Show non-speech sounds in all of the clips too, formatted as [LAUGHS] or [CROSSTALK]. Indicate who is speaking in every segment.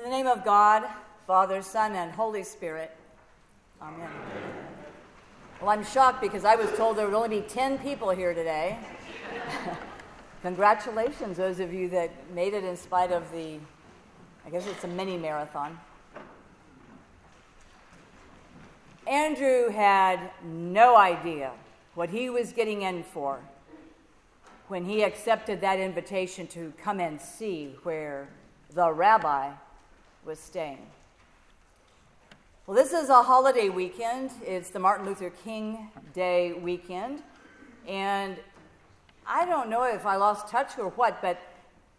Speaker 1: In the name of God, Father, Son, and Holy Spirit. Amen. Well, I'm shocked because I was told there would only be 10 people here today. [LAUGHS] Congratulations, those of you that made it in spite of the, I guess it's a mini marathon. Andrew had no idea what he was getting in for when he accepted that invitation to come and see where the rabbi was staying. Well, this is a holiday weekend. It's the Martin Luther King Day weekend. And I don't know if I lost touch or what, but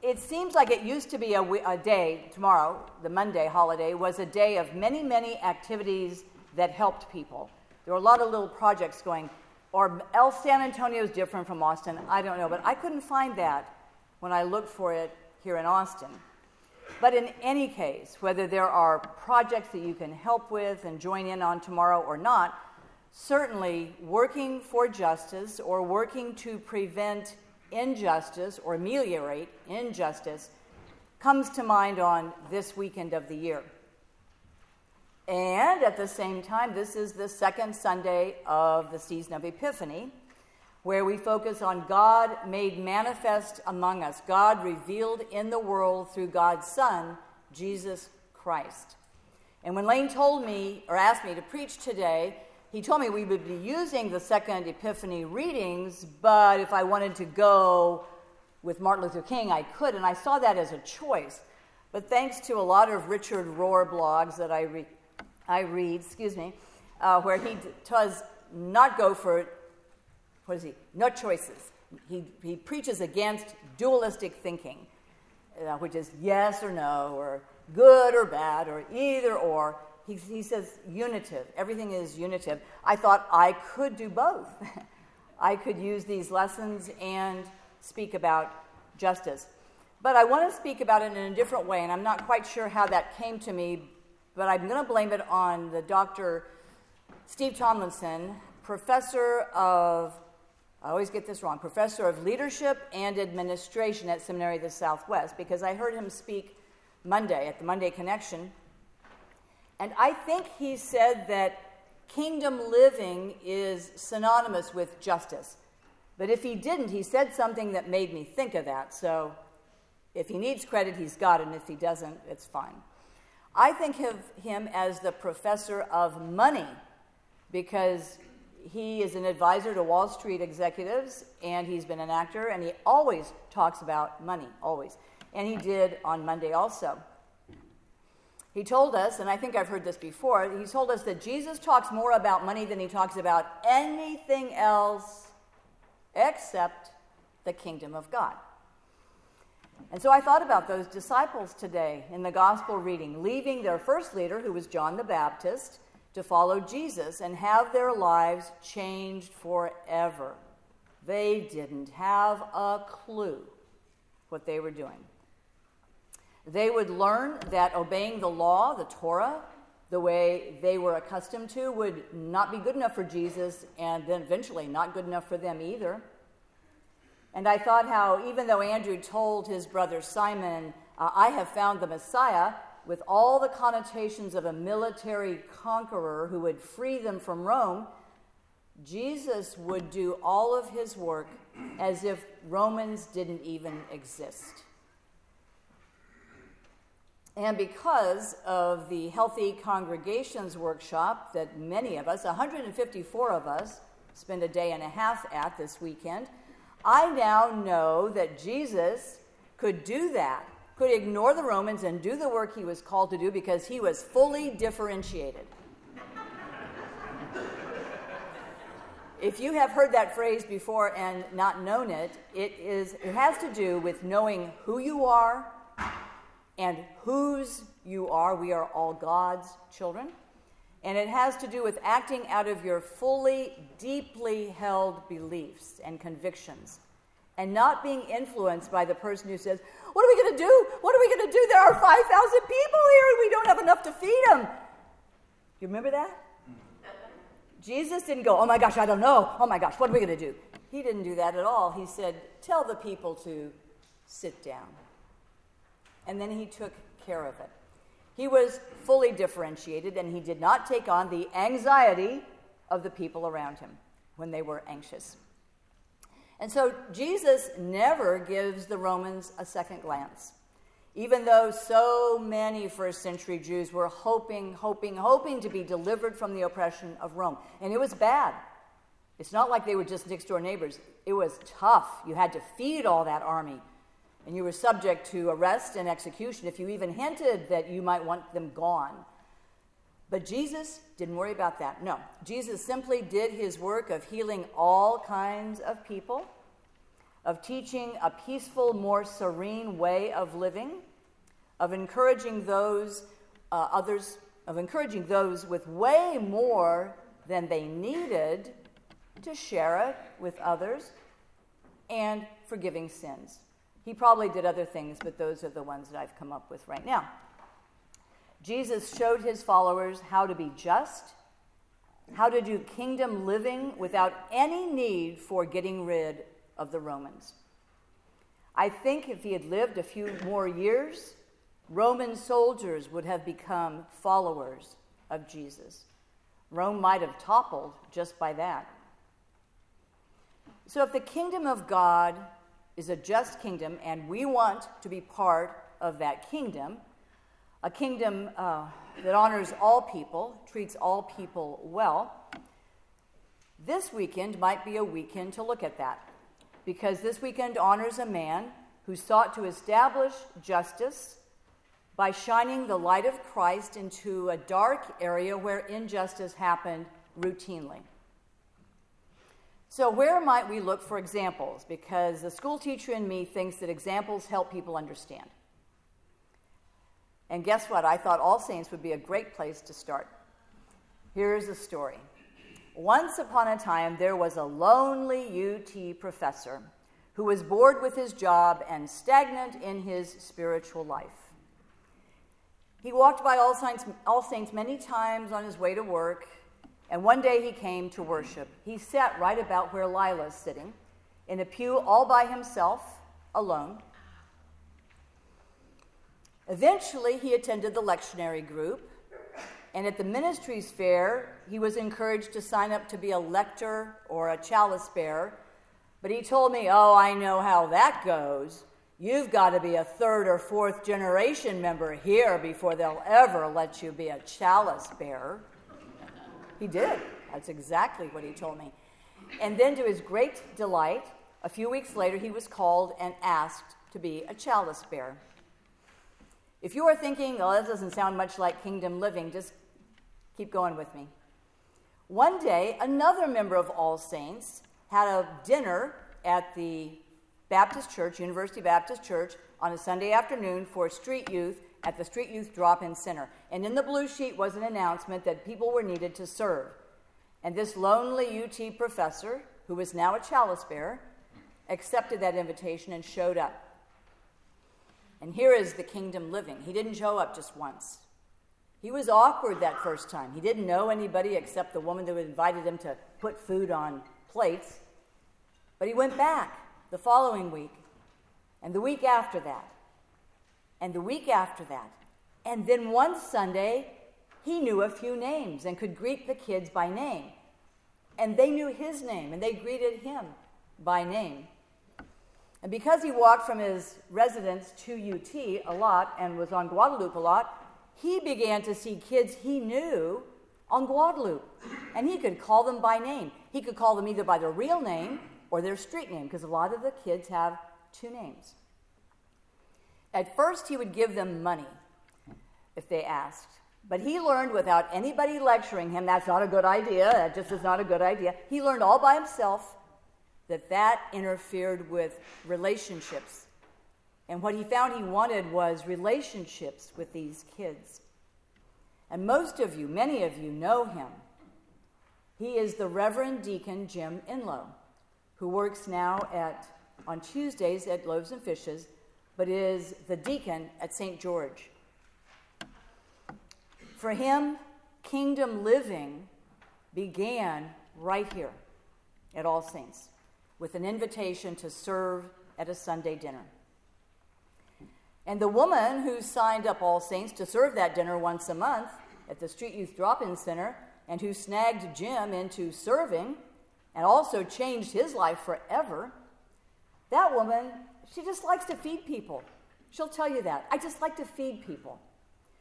Speaker 1: it seems like it used to be a, a day, tomorrow, the Monday holiday, was a day of many, many activities that helped people. There were a lot of little projects going. Or El San Antonio is different from Austin. I don't know, but I couldn't find that when I looked for it here in Austin. But in any case, whether there are projects that you can help with and join in on tomorrow or not, certainly working for justice or working to prevent injustice or ameliorate injustice comes to mind on this weekend of the year. And at the same time, this is the second Sunday of the season of Epiphany, where we focus on God made manifest among us, God revealed in the world through God's Son, Jesus Christ. And when Lane told me or asked me to preach today, he told me we would be using the second Epiphany readings, but if I wanted to go with Martin Luther King, I could, and I saw that as a choice. But thanks to a lot of Richard Rohr blogs that I re- I read, excuse me, uh, where he does not go for, what is he? No choices. He, he preaches against dualistic thinking, uh, which is yes or no, or good or bad, or either or. He, he says unitive. Everything is unitive. I thought I could do both. [LAUGHS] I could use these lessons and speak about justice. But I want to speak about it in a different way, and I'm not quite sure how that came to me, but I'm going to blame it on the Dr. Steve Tomlinson, professor of, I always get this wrong, professor of leadership and administration at Seminary of the Southwest, because I heard him speak Monday at the Monday Connection. And I think he said that kingdom living is synonymous with justice. But if he didn't, he said something that made me think of that. So if he needs credit, he's got it, and if he doesn't, it's fine. I think of him as the professor of money because he is an advisor to Wall Street executives and he's been an actor and he always talks about money, always. And he did on Monday also. He told us, and I think I've heard this before, he told us that Jesus talks more about money than he talks about anything else except the kingdom of God. And so I thought about those disciples today in the gospel reading, leaving their first leader, who was John the Baptist, to follow Jesus and have their lives changed forever. They didn't have a clue what they were doing. They would learn that obeying the law, the Torah, the way they were accustomed to, would not be good enough for Jesus and then eventually not good enough for them either. And I thought how, even though Andrew told his brother Simon, uh, I have found the Messiah, with all the connotations of a military conqueror who would free them from Rome, Jesus would do all of his work as if Romans didn't even exist. And because of the Healthy Congregations workshop that many of us, 154 of us, spend a day and a half at this weekend, I now know that Jesus could do that, could ignore the Romans and do the work he was called to do because he was fully differentiated. if you have heard that phrase before and not known it, it, is, it has to do with knowing who you are and whose you are. We are all God's children. And it has to do with acting out of your fully, deeply held beliefs and convictions and not being influenced by the person who says, What are we going to do? What are we going to do? There are 5,000 people here and we don't have enough to feed them. You remember that? [LAUGHS] Jesus didn't go, Oh my gosh, I don't know. Oh my gosh, what are we going to do? He didn't do that at all. He said, Tell the people to sit down. And then he took care of it. He was fully differentiated and he did not take on the anxiety of the people around him when they were anxious. And so Jesus never gives the Romans a second glance. Even though so many first century Jews were hoping, hoping, hoping to be delivered from the oppression of Rome. And it was bad. It's not like they were just next door neighbors. It was tough. You had to feed all that army. And you were subject to arrest and execution if you even hinted that you might want them gone. But Jesus didn't worry about that. No. Jesus simply did his work of healing all kinds of people of teaching a peaceful, more serene way of living, of encouraging those uh, others, of encouraging those with way more than they needed to share it with others, and forgiving sins. He probably did other things, but those are the ones that I've come up with right now. Jesus showed his followers how to be just, how to do kingdom living without any need for getting rid of the Romans. I think if he had lived a few more years, Roman soldiers would have become followers of Jesus. Rome might have toppled just by that. So, if the kingdom of God is a just kingdom and we want to be part of that kingdom, a kingdom uh, that honors all people, treats all people well, this weekend might be a weekend to look at that because this weekend honors a man who sought to establish justice by shining the light of Christ into a dark area where injustice happened routinely. So, where might we look for examples? Because the school teacher in me thinks that examples help people understand. And guess what? I thought All Saints would be a great place to start. Here's a story. Once upon a time, there was a lonely UT professor who was bored with his job and stagnant in his spiritual life. He walked by All Saints, All Saints many times on his way to work, and one day he came to worship. He sat right about where Lila's sitting, in a pew all by himself, alone. Eventually, he attended the lectionary group and at the ministry's fair, he was encouraged to sign up to be a lector or a chalice bearer. But he told me, Oh, I know how that goes. You've got to be a third or fourth generation member here before they'll ever let you be a chalice bearer. He did. That's exactly what he told me. And then, to his great delight, a few weeks later, he was called and asked to be a chalice bearer. If you are thinking, oh, that doesn't sound much like kingdom living, just Keep going with me. One day, another member of All Saints had a dinner at the Baptist Church, University Baptist Church, on a Sunday afternoon for street youth at the Street Youth Drop In Center. And in the blue sheet was an announcement that people were needed to serve. And this lonely UT professor, who was now a chalice bearer, accepted that invitation and showed up. And here is the kingdom living. He didn't show up just once, he was awkward that first time. He didn't know anybody except the woman that invited him to put food on plates. But he went back the following week, and the week after that, and the week after that. And then one Sunday, he knew a few names and could greet the kids by name. And they knew his name, and they greeted him by name. And because he walked from his residence to UT a lot and was on Guadalupe a lot, he began to see kids he knew on Guadalupe. And he could call them by name. He could call them either by their real name or their street name, because a lot of the kids have two names. At first, he would give them money if they asked. But he learned without anybody lecturing him that's not a good idea, that just is not a good idea. He learned all by himself that that interfered with relationships and what he found he wanted was relationships with these kids. And most of you, many of you, know him. He is the Reverend Deacon Jim Inlow, who works now at on Tuesdays at Loaves and Fishes, but is the deacon at St. George. For him, kingdom living began right here at All Saints with an invitation to serve at a Sunday dinner. And the woman who signed up All Saints to serve that dinner once a month at the Street Youth Drop In Center and who snagged Jim into serving and also changed his life forever, that woman, she just likes to feed people. She'll tell you that. I just like to feed people.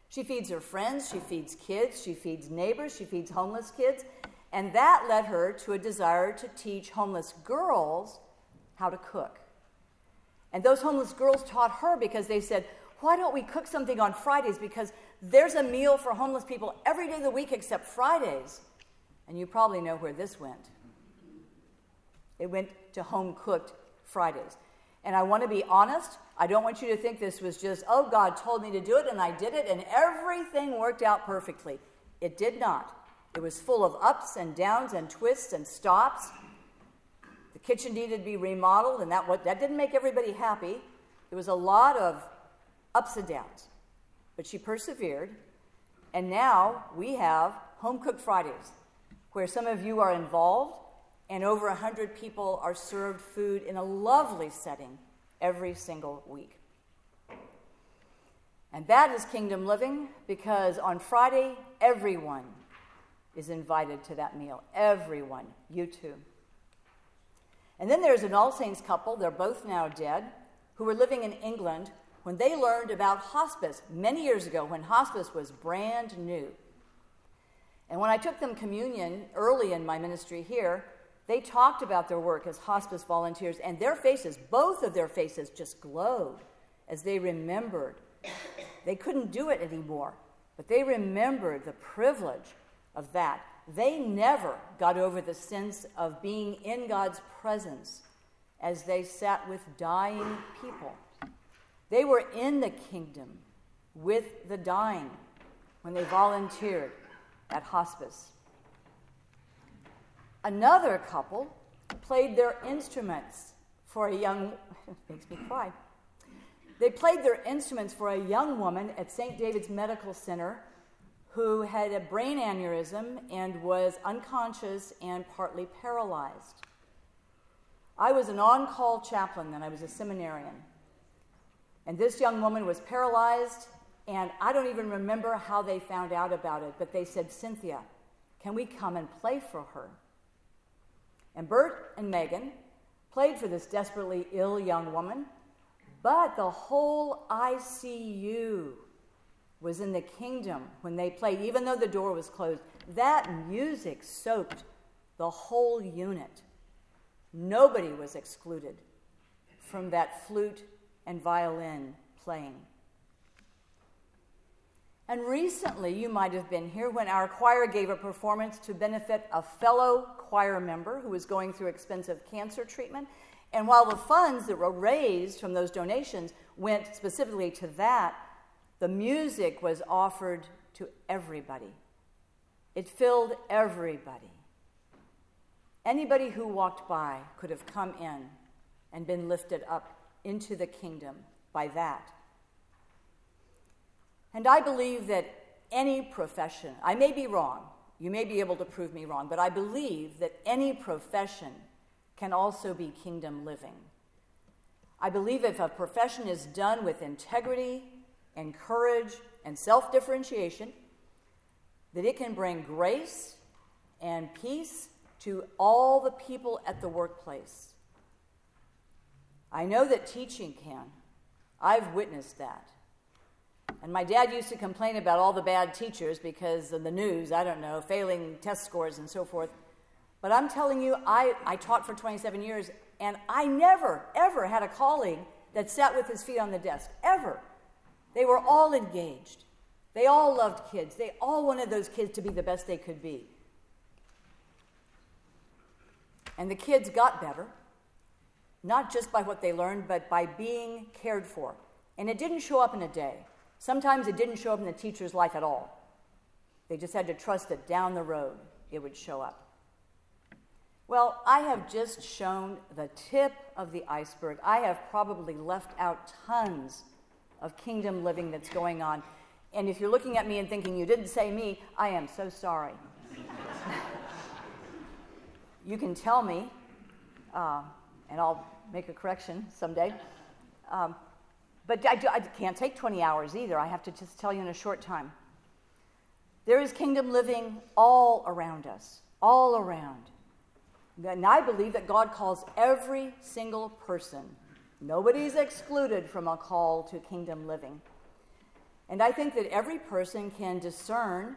Speaker 1: She feeds her friends, she feeds kids, she feeds neighbors, she feeds homeless kids. And that led her to a desire to teach homeless girls how to cook. And those homeless girls taught her because they said, Why don't we cook something on Fridays? Because there's a meal for homeless people every day of the week except Fridays. And you probably know where this went. It went to home cooked Fridays. And I want to be honest, I don't want you to think this was just, oh, God told me to do it and I did it and everything worked out perfectly. It did not. It was full of ups and downs and twists and stops. The kitchen needed to be remodeled, and that, that didn't make everybody happy. There was a lot of ups and downs. But she persevered, and now we have Home Cooked Fridays, where some of you are involved, and over 100 people are served food in a lovely setting every single week. And that is kingdom living because on Friday, everyone is invited to that meal. Everyone, you too. And then there's an All Saints couple, they're both now dead, who were living in England when they learned about hospice many years ago when hospice was brand new. And when I took them communion early in my ministry here, they talked about their work as hospice volunteers, and their faces, both of their faces, just glowed as they remembered. They couldn't do it anymore, but they remembered the privilege of that. They never got over the sense of being in God's presence as they sat with dying people. They were in the kingdom with the dying when they volunteered at hospice. Another couple played their instruments for a young [LAUGHS] makes me cry. They played their instruments for a young woman at St. David's Medical Center who had a brain aneurysm and was unconscious and partly paralyzed. I was an on call chaplain then, I was a seminarian. And this young woman was paralyzed, and I don't even remember how they found out about it, but they said, Cynthia, can we come and play for her? And Bert and Megan played for this desperately ill young woman, but the whole ICU was in the kingdom when they played, even though the door was closed. That music soaked the whole unit. Nobody was excluded from that flute and violin playing. And recently, you might have been here when our choir gave a performance to benefit a fellow choir member who was going through expensive cancer treatment. And while the funds that were raised from those donations went specifically to that, the music was offered to everybody. It filled everybody. Anybody who walked by could have come in and been lifted up into the kingdom by that. And I believe that any profession, I may be wrong, you may be able to prove me wrong, but I believe that any profession can also be kingdom living. I believe if a profession is done with integrity and courage and self differentiation, that it can bring grace and peace to all the people at the workplace. I know that teaching can. I've witnessed that. And my dad used to complain about all the bad teachers because of the news, I don't know, failing test scores and so forth. But I'm telling you, I, I taught for 27 years, and I never, ever had a colleague that sat with his feet on the desk, ever. They were all engaged. They all loved kids. They all wanted those kids to be the best they could be. And the kids got better, not just by what they learned, but by being cared for. And it didn't show up in a day. Sometimes it didn't show up in the teacher's life at all. They just had to trust that down the road it would show up. Well, I have just shown the tip of the iceberg. I have probably left out tons of kingdom living that's going on. And if you're looking at me and thinking you didn't say me, I am so sorry. [LAUGHS] you can tell me, uh, and I'll make a correction someday. Um, But I, do, I can't take 20 hours either. I have to just tell you in a short time. There is kingdom living all around us, all around. And I believe that God calls every single person. Nobody's excluded from a call to kingdom living. And I think that every person can discern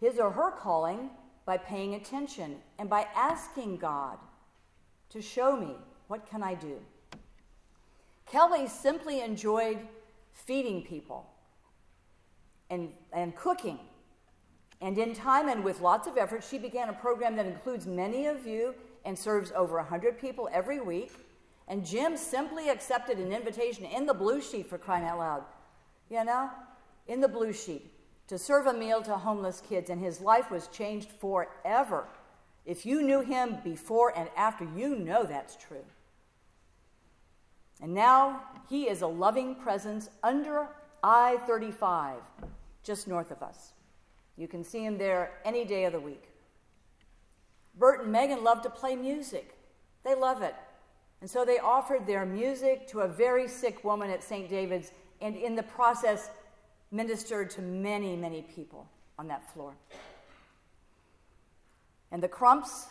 Speaker 1: his or her calling by paying attention and by asking God to show me what can I do. Kelly simply enjoyed feeding people and, and cooking. And in time and with lots of effort, she began a program that includes many of you and serves over 100 people every week. And Jim simply accepted an invitation in the blue sheet for crying out loud. You know, in the blue sheet to serve a meal to homeless kids, and his life was changed forever. If you knew him before and after, you know that's true. And now he is a loving presence under I 35, just north of us. You can see him there any day of the week. Bert and Megan love to play music, they love it. And so they offered their music to a very sick woman at St. David's, and in the process, ministered to many, many people on that floor. And the Crumps,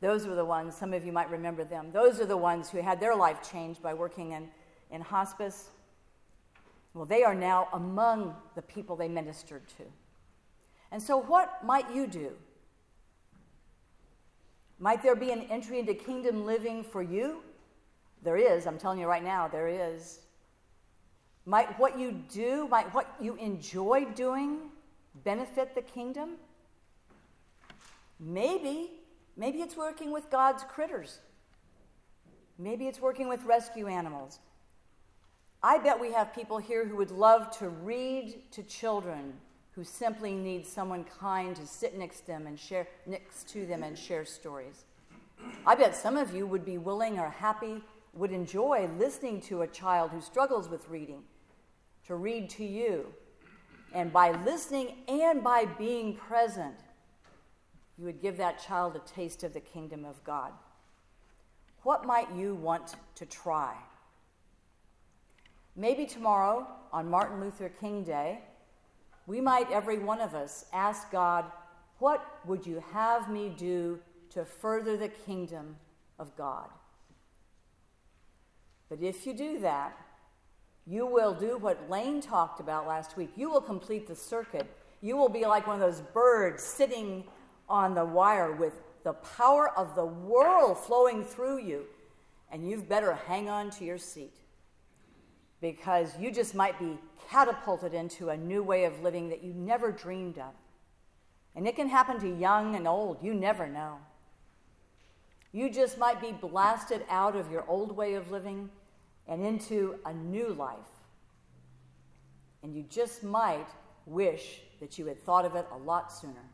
Speaker 1: those were the ones, some of you might remember them, those are the ones who had their life changed by working in, in hospice. Well, they are now among the people they ministered to. And so, what might you do? Might there be an entry into kingdom living for you? There is, I'm telling you right now, there is. Might what you do, might what you enjoy doing benefit the kingdom? Maybe. Maybe it's working with God's critters. Maybe it's working with rescue animals. I bet we have people here who would love to read to children who simply need someone kind to sit next to them and share next to them and share stories. I bet some of you would be willing or happy, would enjoy listening to a child who struggles with reading to read to you. And by listening and by being present, you would give that child a taste of the kingdom of God. What might you want to try? Maybe tomorrow, on Martin Luther King Day, we might, every one of us, ask God, What would you have me do to further the kingdom of God? But if you do that, you will do what Lane talked about last week. You will complete the circuit. You will be like one of those birds sitting on the wire with the power of the world flowing through you. And you've better hang on to your seat because you just might be catapulted into a new way of living that you never dreamed of. And it can happen to young and old, you never know. You just might be blasted out of your old way of living and into a new life. And you just might wish that you had thought of it a lot sooner.